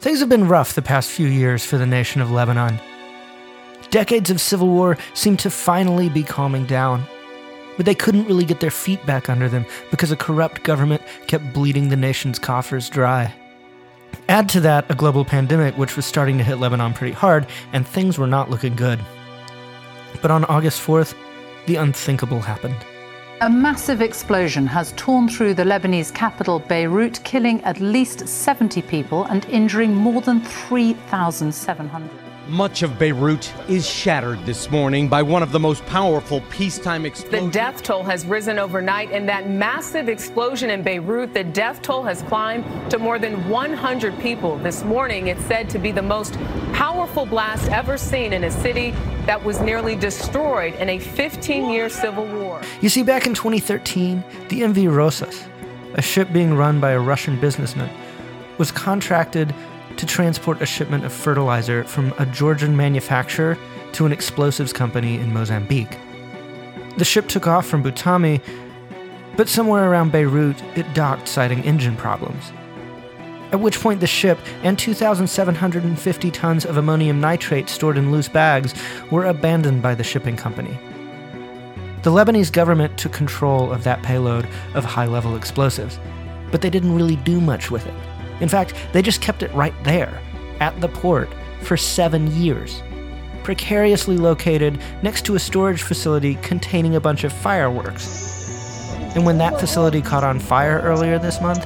Things have been rough the past few years for the nation of Lebanon. Decades of civil war seemed to finally be calming down, but they couldn't really get their feet back under them because a corrupt government kept bleeding the nation's coffers dry. Add to that a global pandemic which was starting to hit Lebanon pretty hard, and things were not looking good. But on August 4th, the unthinkable happened. A massive explosion has torn through the Lebanese capital, Beirut, killing at least 70 people and injuring more than 3,700. Much of Beirut is shattered this morning by one of the most powerful peacetime explosions. The death toll has risen overnight. In that massive explosion in Beirut, the death toll has climbed to more than 100 people. This morning, it's said to be the most powerful blast ever seen in a city that was nearly destroyed in a 15 year civil war. You see, back in 2013, the MV Rhosus, a ship being run by a Russian businessman, was contracted to transport a shipment of fertilizer from a Georgian manufacturer to an explosives company in Mozambique. The ship took off from Batumi, but somewhere around Beirut, it docked citing engine problems. At which point, the ship and 2,750 tons of ammonium nitrate stored in loose bags were abandoned by the shipping company. The Lebanese government took control of that payload of high level explosives, but they didn't really do much with it. In fact, they just kept it right there, at the port, for seven years. Precariously located next to a storage facility containing a bunch of fireworks. And when that facility caught on fire earlier this month,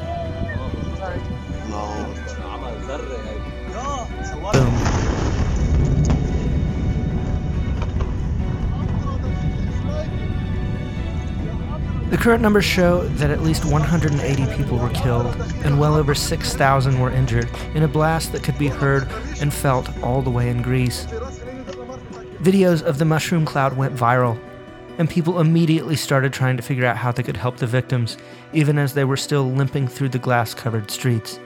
The current numbers show that at least 180 people were killed and well over 6,000 were injured in a blast that could be heard and felt all the way in Greece. Videos of the mushroom cloud went viral, and people immediately started trying to figure out how they could help the victims, even as they were still limping through the glass covered streets.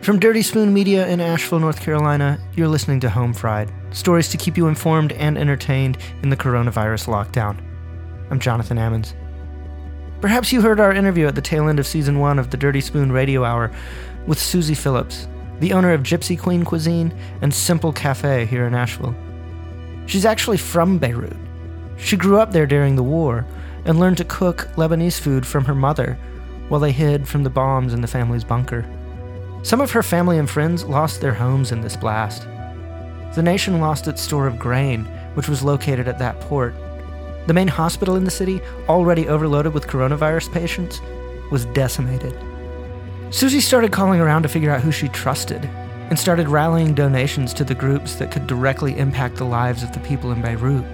From Dirty Spoon Media in Asheville, North Carolina, you're listening to Home Fried stories to keep you informed and entertained in the coronavirus lockdown. I'm Jonathan Ammons. Perhaps you heard our interview at the tail end of season one of the Dirty Spoon Radio Hour with Susie Phillips, the owner of Gypsy Queen Cuisine and Simple Cafe here in Asheville. She's actually from Beirut. She grew up there during the war and learned to cook Lebanese food from her mother while they hid from the bombs in the family's bunker. Some of her family and friends lost their homes in this blast. The nation lost its store of grain, which was located at that port. The main hospital in the city, already overloaded with coronavirus patients, was decimated. Susie started calling around to figure out who she trusted and started rallying donations to the groups that could directly impact the lives of the people in Beirut.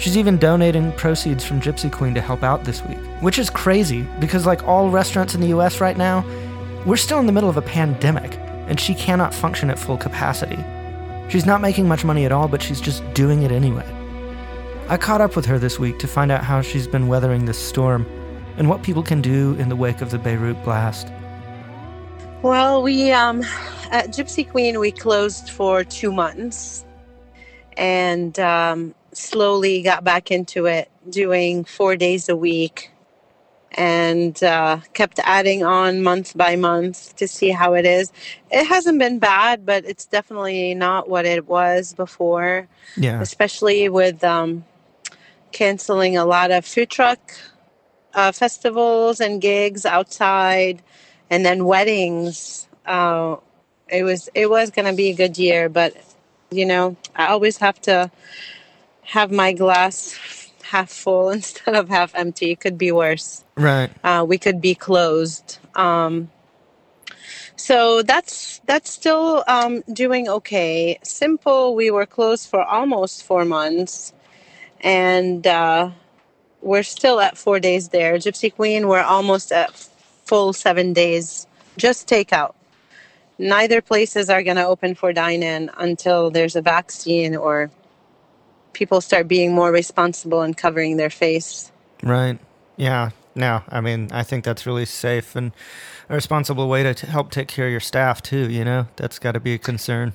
She's even donating proceeds from Gypsy Queen to help out this week, which is crazy because, like all restaurants in the US right now, we're still in the middle of a pandemic and she cannot function at full capacity. She's not making much money at all, but she's just doing it anyway. I caught up with her this week to find out how she's been weathering this storm and what people can do in the wake of the Beirut blast. Well, we um, at Gypsy Queen we closed for two months, and um, slowly got back into it, doing four days a week, and uh, kept adding on month by month to see how it is. It hasn't been bad, but it's definitely not what it was before. Yeah. Especially with um, canceling a lot of food truck uh, festivals and gigs outside, and then weddings. Uh, it was it was going to be a good year, but you know I always have to have my glass half full instead of half empty. It could be worse. Right. Uh, we could be closed. Um, so that's that's still um, doing okay. Simple, we were closed for almost four months, and uh, we're still at four days there. Gypsy Queen, we're almost at full seven days. Just takeout. Neither places are going to open for dine in until there's a vaccine or people start being more responsible and covering their face. Right. Yeah. No, I mean, I think that's really safe and a responsible way to t- help take care of your staff too. You know, that's got to be a concern.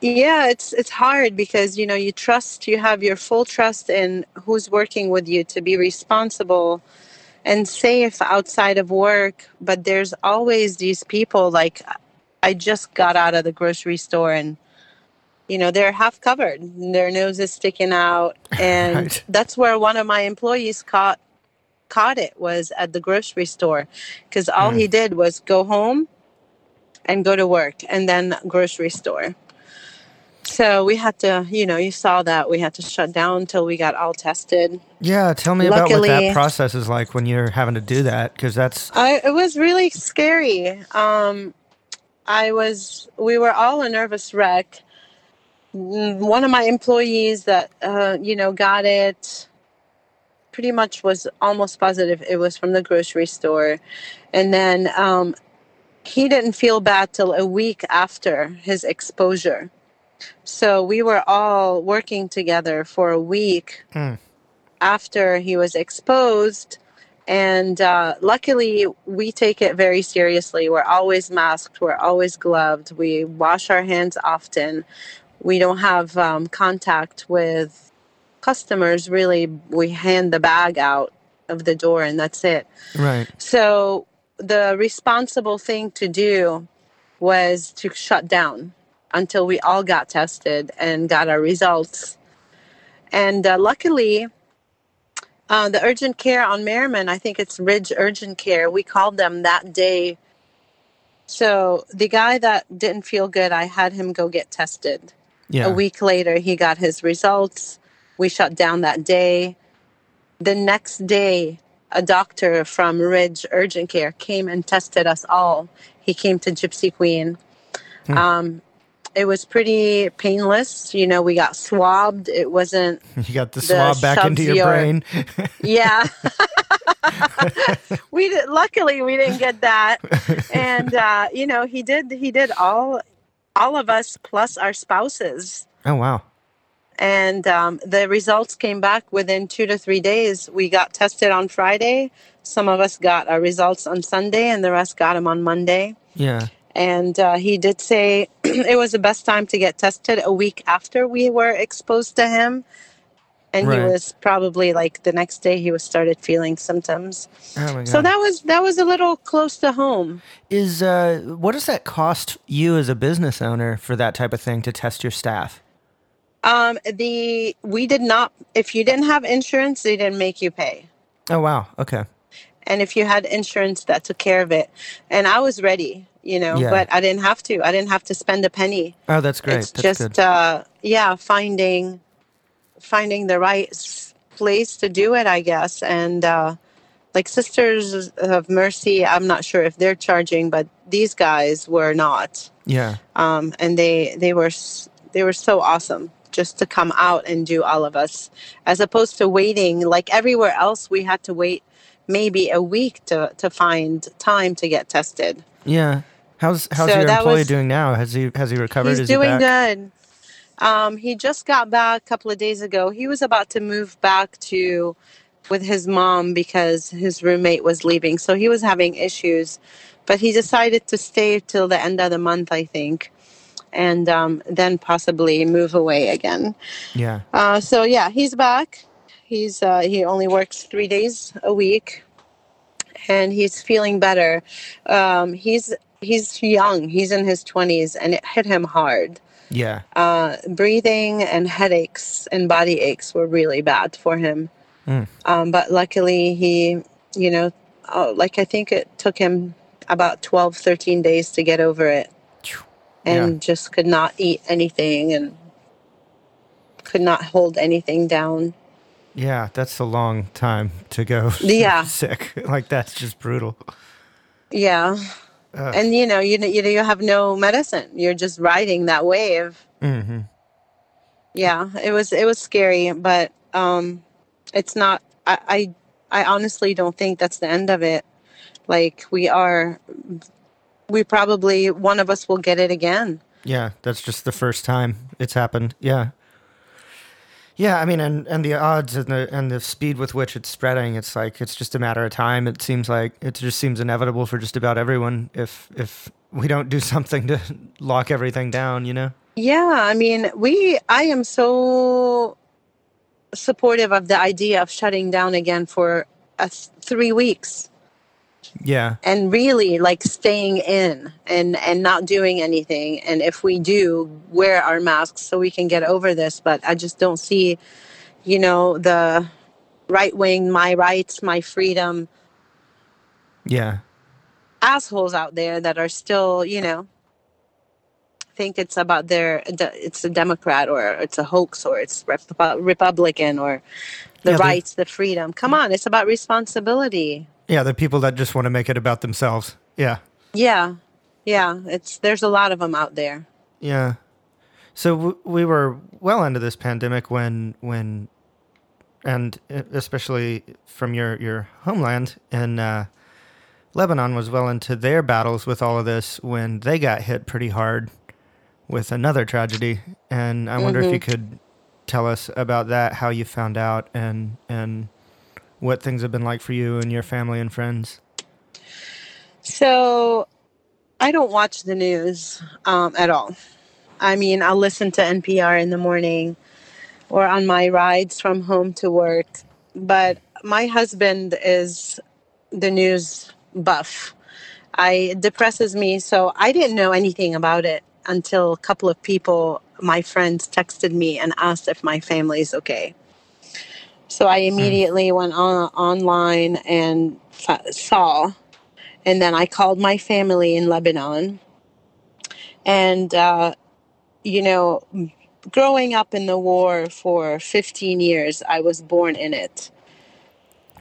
Yeah, it's it's hard because you know you trust you have your full trust in who's working with you to be responsible and safe outside of work, but there's always these people like I just got out of the grocery store and you know they're half covered. Their nose is sticking out. And Right. that's where one of my employees caught caught it was at the grocery store. Because all he hmm. did was go home and go to work and then grocery store so we had to you know you saw that we had to shut down until we got all tested Yeah, tell me about what that process is like when you're having to do that, because that's I, it was really scary. Um, I was, we were all a nervous wreck. Mm, One of my employees that, uh, you know, got it pretty much was almost positive it was from the grocery store. And then um, he didn't feel bad till a week after his exposure. So we were all working together for a week after he was exposed. And uh, luckily, we take it very seriously. We're always masked, we're always gloved, we wash our hands often. We don't have um, contact with customers, really. We hand the bag out of the door, and that's it. right. So the responsible thing to do was to shut down until we all got tested and got our results. And uh, luckily, uh, the urgent care on Merrimon, I think it's Ridge Urgent Care, we called them that day. So the guy that didn't feel good, I had him go get tested. Yeah. A week later, he got his results. We shut down that day. The next day, a doctor from Ridge Urgent Care came and tested us all. He came to Gypsy Queen. Um, it was pretty painless. You know, we got swabbed. It wasn't, You got the swab back into your your- brain. yeah. we did, luckily we didn't get that, and uh, you know he did he did all all of us plus our spouses. oh wow. and um, the results came back within two to three days. We got tested on Friday. Some of us got our results on Sunday, and the rest got them on Monday. Yeah. And uh, he did say it was the best time to get tested a week after we were exposed to him. And Right. he was probably like the next day he was started feeling symptoms. Oh my god. So that was that was a little close to home. is uh what does that cost you as a business owner for that type of thing to test your staff? Um, the we did not. If you didn't have insurance, they didn't make you pay. Oh wow. Okay. and if you had insurance that took care of it and i was ready you know Yeah. but i didn't have to. I didn't have to spend a penny. Oh, that's great. it's that's just uh yeah finding finding the right place to do it i guess. And uh like sisters of mercy i'm not sure if they're charging but these guys were not. Yeah. um and they they were s- they were so awesome just to come out and do all of us as opposed to waiting. Like everywhere else we had to wait maybe a week to to find time to get tested Yeah. How's how's So your employee was- doing now? Has he has he recovered? he's Is doing he good um he just got back a couple of days ago he was about to move back to with his mom because his roommate was leaving so he was having issues but he decided to stay till the end of the month i think and um, then possibly move away again Yeah. Uh, so yeah, he's back. He's uh, he only works three days a week, and he's feeling better. Um, he's he's young. He's in his twenties, and it hit him hard. Yeah. Uh, breathing and headaches and body aches were really bad for him. Um, but luckily, he, you know, uh, like I think it took him about 12, 13 days to get over it and Yeah. just could not eat anything and could not hold anything down. Yeah, that's a long time to go Yeah. sick. Like that's just brutal. Yeah. And you know, you you you have no medicine. You're just riding that wave. hmm Yeah, it was it was scary, but um it's not I I, I honestly don't think that's the end of it. Like we are we probably one of us will get it again. Yeah, that's just the first time it's happened. Yeah. Yeah, I mean, and, and the odds and the and the speed with which it's spreading, it's like it's just a matter of time. It seems like it just seems inevitable for just about everyone if if we don't do something to lock everything down, you know? Yeah, I mean, we I am so supportive of the idea of shutting down again for uh, 3 weeks. Yeah. and really like staying in and and not doing anything. And if we do wear our masks so we can get over this. But i just don't see you know the right wing my rights my freedom. Yeah. assholes out there that are still you know think it's about their it's a democrat or it's a hoax or it's Repu- republican or the Yeah, rights the freedom. Come on it's about responsibility Yeah, the people that just want to make it about themselves. Yeah. yeah yeah it's there's a lot of them out there Yeah. So w- we were well into this pandemic when when and especially from your your homeland in uh, Lebanon was well into their battles with all of this when they got hit pretty hard with another tragedy. And I wonder if you could tell us about that, how you found out, and and what things have been like for you and your family and friends. So I don't watch the news um, at all. I mean, I'll listen to NPR in the morning or on my rides from home to work. But my husband is the news buff. I it depresses me, so I didn't know anything about it until a couple of people, my friends, texted me and asked if my family is okay. So I immediately went on online and saw and then I called my family in Lebanon. And, uh, you know, growing up in the war for 15 years, I was born in it.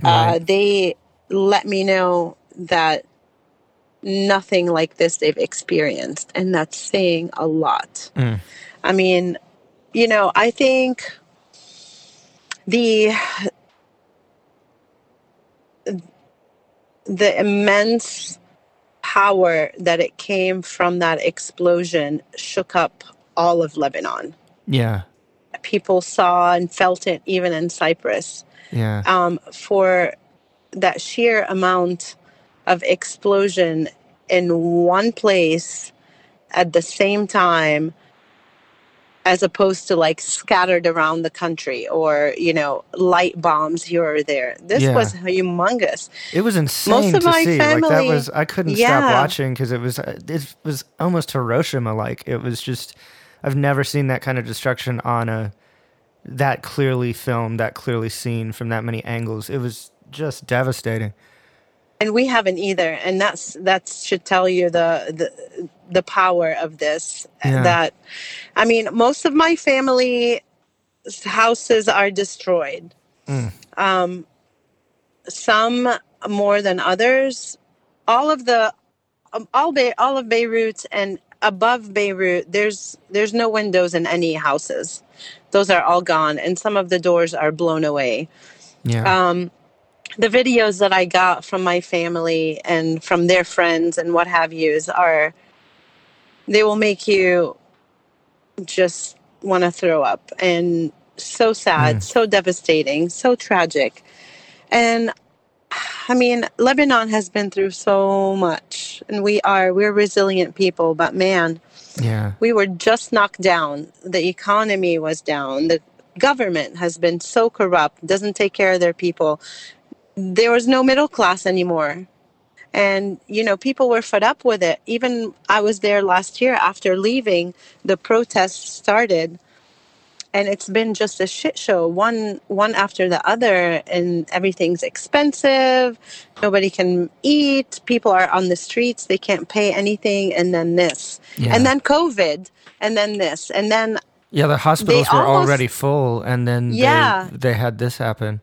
Uh, they let me know that nothing like this they've experienced, and that's saying a lot. Mm. I mean, you know, I think the the immense power that it came from that explosion shook up all of Lebanon. Yeah. People saw and felt it even in Cyprus. Yeah. Um, for that sheer amount of explosion in one place at the same time as opposed to like scattered around the country or you know light bombs here or there this Yeah. was humongous It was insane Most of to my see. Like that family- was I couldn't stop watching because it was uh, it was almost Hiroshima like. It was just I've never seen that kind of destruction on a that clearly filmed, that clearly seen from that many angles. It was just devastating. And we haven't either and that's that should tell you the the, the power of this Yeah. that i mean most of my family houses are destroyed Mm. um, some more than others all of the um, all Be- all of beirut and above beirut there's there's no windows in any houses those are all gone and some of the doors are blown away Yeah. um, the videos that I got from my family and from their friends and what have yous are they will make you just want to throw up and so sad, mm. so devastating, so tragic. And I mean, Lebanon has been through so much and we are we're resilient people, but man, yeah. we were just knocked down. The economy was down. The government has been so corrupt, doesn't take care of their people. There was no middle class anymore. And, you know, people were fed up with it. Even I was there last year after leaving, the protests started. And it's been just a shit show, one one after the other, and everything's expensive. Nobody can eat. People are on the streets. They can't pay anything. And then this, Yeah. and then COVID, and then this, and then Yeah, the hospitals were almost- already full and then Yeah. they, they had this happen.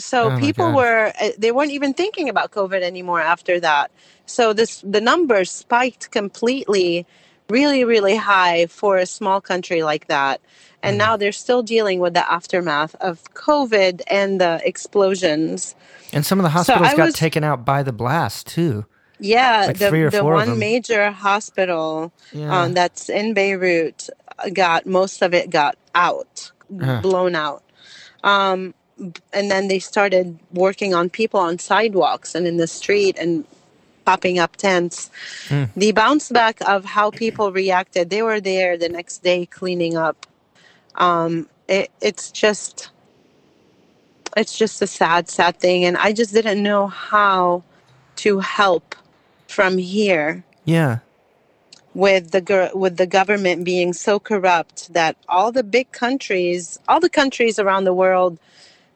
So Oh people were uh, they weren't even thinking about covid anymore after that so this the numbers spiked completely really really high for a small country like that and Mm. now they're still dealing with the aftermath of covid and the explosions And some of the hospitals I got was- taken out by the blast too. yeah Like the, the one major hospital Yeah. um, that's in beirut uh, got most of it got out Ugh. blown out um, and then they started working on people on sidewalks and in the street and popping up tents Hmm. the bounce back of how people reacted they were there the next day cleaning up um, it, it's just it's just a sad sad thing and i just didn't know how to help from here Yeah. with the with the government being so corrupt that all the big countries, all the countries around the world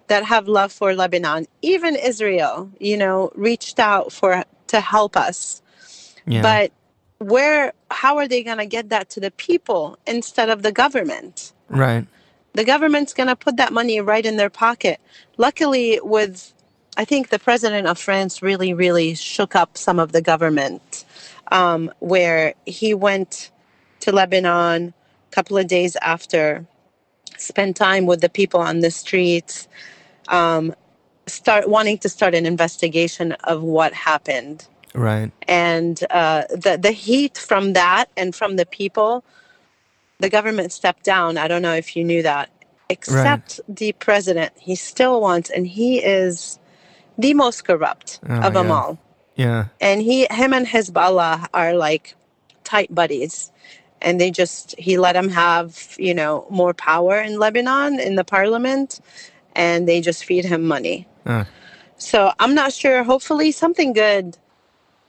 that have love for Lebanon, even Israel, you know, reached out for to help us. Yeah. But where how are they going to get that to the people instead of the government? right. the government's going to put that money right in their pocket. Luckily, with I think the president of France really, really shook up some of the government, um, where he went to Lebanon a couple of days after, spent time with the people on the streets, um, start wanting to start an investigation of what happened Right. and uh, the the heat from that and from the people, the government stepped down. I don't know if you knew that. Except the president, he still wants, and he is the most corrupt Oh, of them yeah. all. Yeah. And he, him, and Hezbollah are like tight buddies, and they just he let him have you know more power in Lebanon in the parliament, and they just feed him money. Uh, So I'm not sure. Hopefully, something good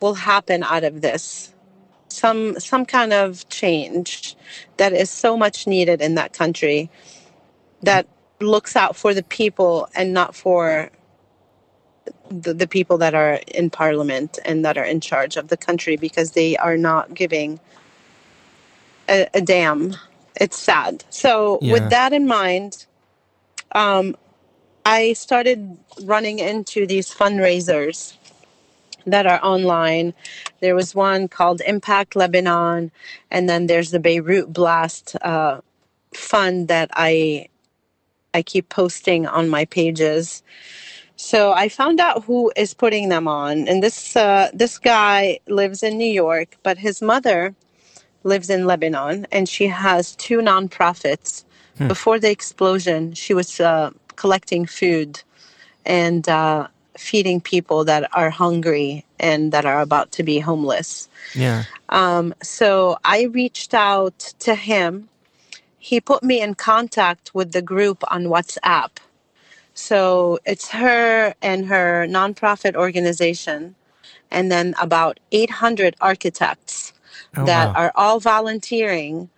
will happen out of this. Some some kind of change that is so much needed in that country that looks out for the people and not for the, the people that are in parliament and that are in charge of the country because they are not giving a, a damn. It's sad. So Yeah. with that in mind, um, I started running into these fundraisers that are online. There was one called Impact Lebanon, and then there's the Beirut Blast uh, fund that I I keep posting on my pages. So I found out who is putting them on, and this uh, this guy lives in New York, but his mother lives in Lebanon, and she has two nonprofits. Before the explosion, she was uh, collecting food and uh, feeding people that are hungry and that are about to be homeless. yeah. Um, so I reached out to him. He put me in contact with the group on WhatsApp. So it's her and her nonprofit organization, and then about 800 architects Oh, that wow. are all volunteering.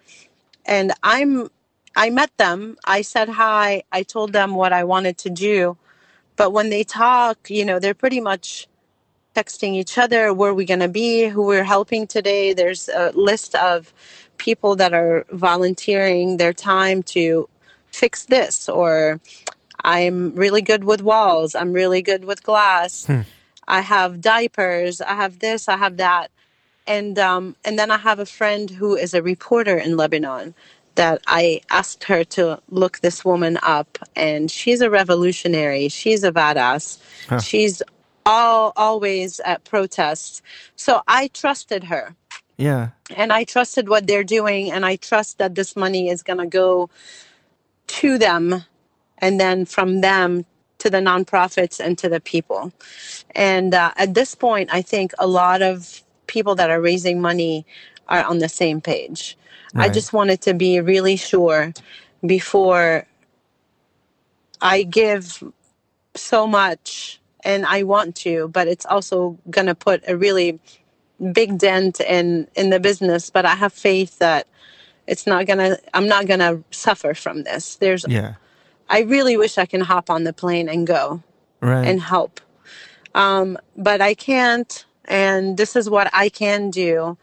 And I'm I met them. I said hi. I told them what I wanted to do. But when they talk, you know, they're pretty much texting each other where we're going to be, who we're helping today. There's a list of people that are volunteering their time to fix this or I'm really good with walls. I'm really good with glass. I have diapers. I have this. I have that. And um, and then I have a friend who is a reporter in Lebanon that I asked her to look this woman up, and she's a revolutionary. She's a badass. She's all always at protests. So I trusted her Yeah. and I trusted what they're doing, and I trust that this money is going to go to them, and then from them to the nonprofits and to the people. And uh, at this point, I think a lot of people that are raising money are on the same page. I just wanted to be really sure before I give so much, and I want to, but it's also going to put a really big dent in in the business but i have faith that it's not gonna i'm not gonna suffer from this there's Yeah. i really wish i can hop on the plane and go Right. and help um, but i can't and this is what i can do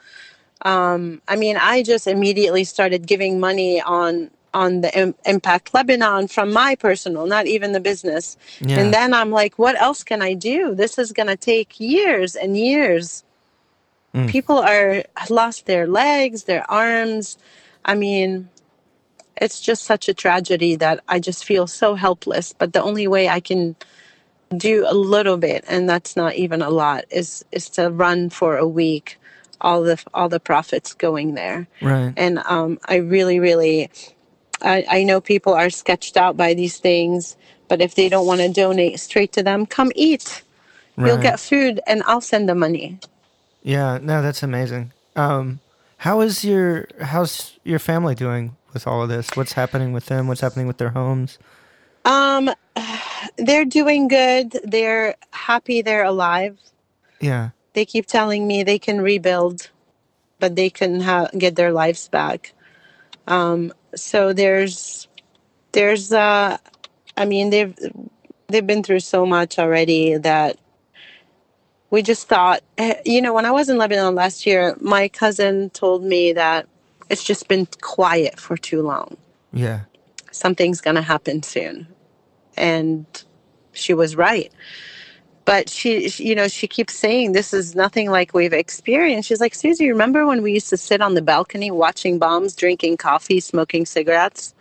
um, i mean i just immediately started giving money on on the Im- impact lebanon from my personal not even the business. Yeah. and then i'm like what else can i do? This is going to take years and years. Mm. people are lost their legs their arms. I mean it's just such a tragedy that i just feel so helpless. But the only way i can do a little bit and that's not even a lot is is to run for a week all the all the profits going there right. and um, I really, really, I, I know people are sketched out by these things, but if they don't want to donate straight to them, come eat. You'll get food, and I'll send the money. Yeah, no, that's amazing. Um, how is your how's your family doing with all of this? What's happening with them? What's happening with their homes? Um, they're doing good. They're happy. They're alive. Yeah. They keep telling me they can rebuild, but they can ha- get their lives back. Um, so there's, there's, uh, I mean, they've they've been through so much already that we just thought, eh, you know, when I was in Lebanon last year, my cousin told me that it's just been quiet for too long. Yeah. Something's gonna happen soon, and she was right but she, she, you know she keeps saying this is nothing like we've experienced she's like susie remember when we used to sit on the balcony watching bombs drinking coffee smoking cigarettes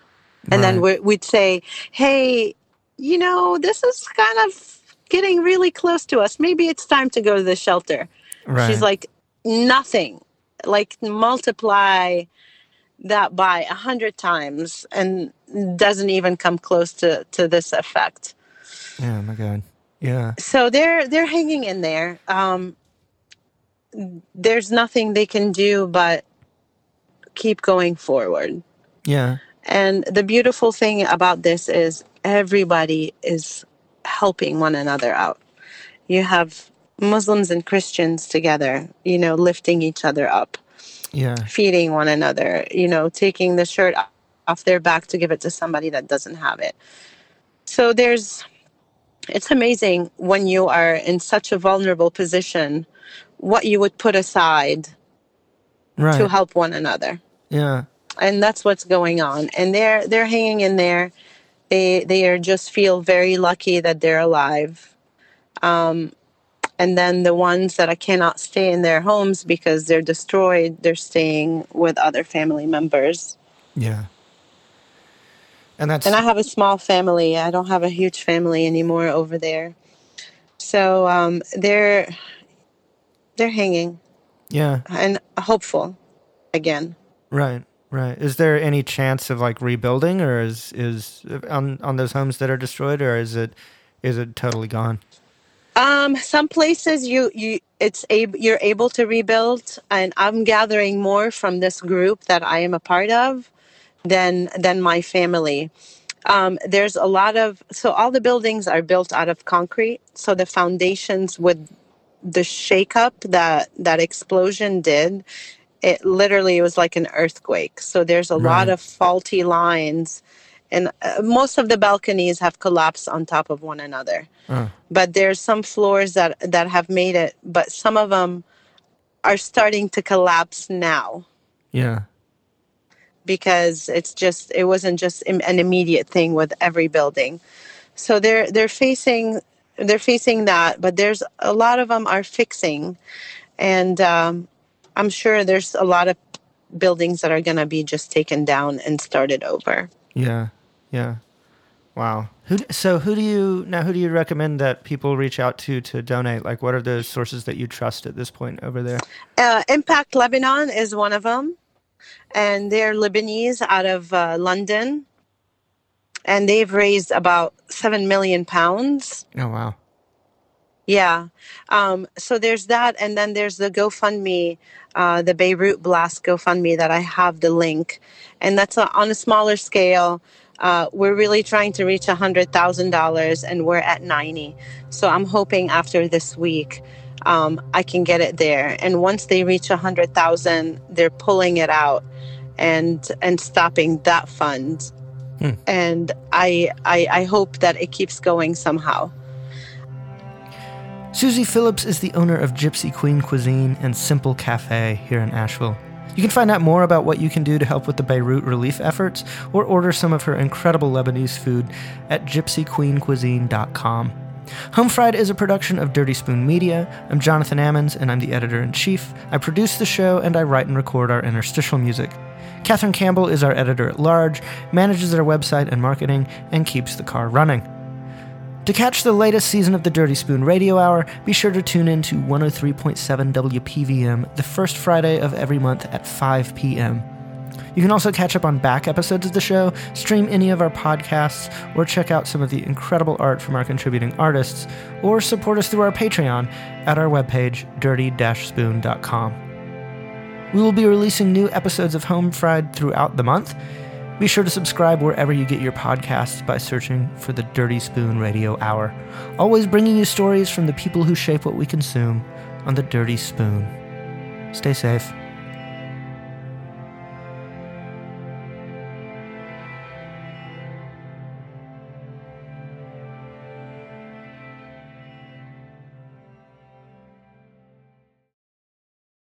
and then Right. we, we'd say hey you know this is kind of getting really close to us maybe it's time to go to the shelter Right. she's like nothing like multiply that by a hundred times and doesn't even come close to to this effect yeah, my God. Yeah. so they're they're hanging in there um there's nothing they can do but keep going forward Yeah. and the beautiful thing about this is everybody is helping one another out you have muslims and christians together you know lifting each other up Yeah. feeding one another you know taking the shirt off their back to give it to somebody that doesn't have it so there's it's amazing when you are in such a vulnerable position what you would put aside Right. to help one another Yeah. and that's what's going on and they're they're hanging in there they they are just feel very lucky that they're alive um and then the ones that I cannot stay in their homes because they're destroyed they're staying with other family members Yeah. And that's and I have a small family. I don't have a huge family anymore over there. So um, they're they're hanging yeah. and hopeful again. Right. Right. Is there any chance of like rebuilding, or is is on on those homes that are destroyed, or is it is it totally gone? Um, some places you you it's able you're able to rebuild, and I'm gathering more from this group that I am a part of than than my family. Um, there's a lot of so all the buildings are built out of concrete, so the foundations with the shakeup that that explosion did, it literally was like an earthquake. So there's a lot of faulty lines, and uh, most of the balconies have collapsed on top of one another. Oh. But there's some floors that that have made it, but some of them are starting to collapse now Yeah. Because it's just it wasn't just an immediate thing with every building so they're they're facing they're facing that but there's a lot of them are fixing and um, i'm sure there's a lot of buildings that are going to be just taken down and started over Yeah. Yeah. Wow. Who? So who do you now? Who do you recommend that people reach out to to donate? Like, what are the sources that you trust at this point over there? uh, impact lebanon is one of them and they're lebanese out of uh, london and they've raised about 7 million pounds Oh wow. Yeah. Um, so there's that. And then there's the GoFundMe, uh, the Beirut Blast GoFundMe that I have the link. And that's a, on a smaller scale. Uh, we're really trying to reach $100,000 and we're at 90. So I'm hoping after this week um, I can get it there. And once they reach 100,000, they're pulling it out and and stopping that fund. Hmm. And I, I I hope that it keeps going somehow. Susie Phillips is the owner of Gypsy Queen Cuisine and Simple Cafe here in Asheville. You can find out more about what you can do to help with the Beirut relief efforts or order some of her incredible Lebanese food at gypsyqueencuisine.com. Home Fried is a production of Dirty Spoon Media. I'm Jonathan Ammons, and I'm the editor in chief. I produce the show and I write and record our interstitial music. Catherine Campbell is our editor at large, manages our website and marketing, and keeps the car running. To catch the latest season of the Dirty Spoon Radio Hour, be sure to tune in to 103.7 WPVM the first Friday of every month at 5 p.m. You can also catch up on back episodes of the show, stream any of our podcasts, or check out some of the incredible art from our contributing artists, or support us through our Patreon at our webpage, dirty-spoon.com. We will be releasing new episodes of Home Fried throughout the month. Be sure to subscribe wherever you get your podcasts by searching for the Dirty Spoon Radio Hour. Always bringing you stories from the people who shape what we consume, on the dirty spoon. Stay safe.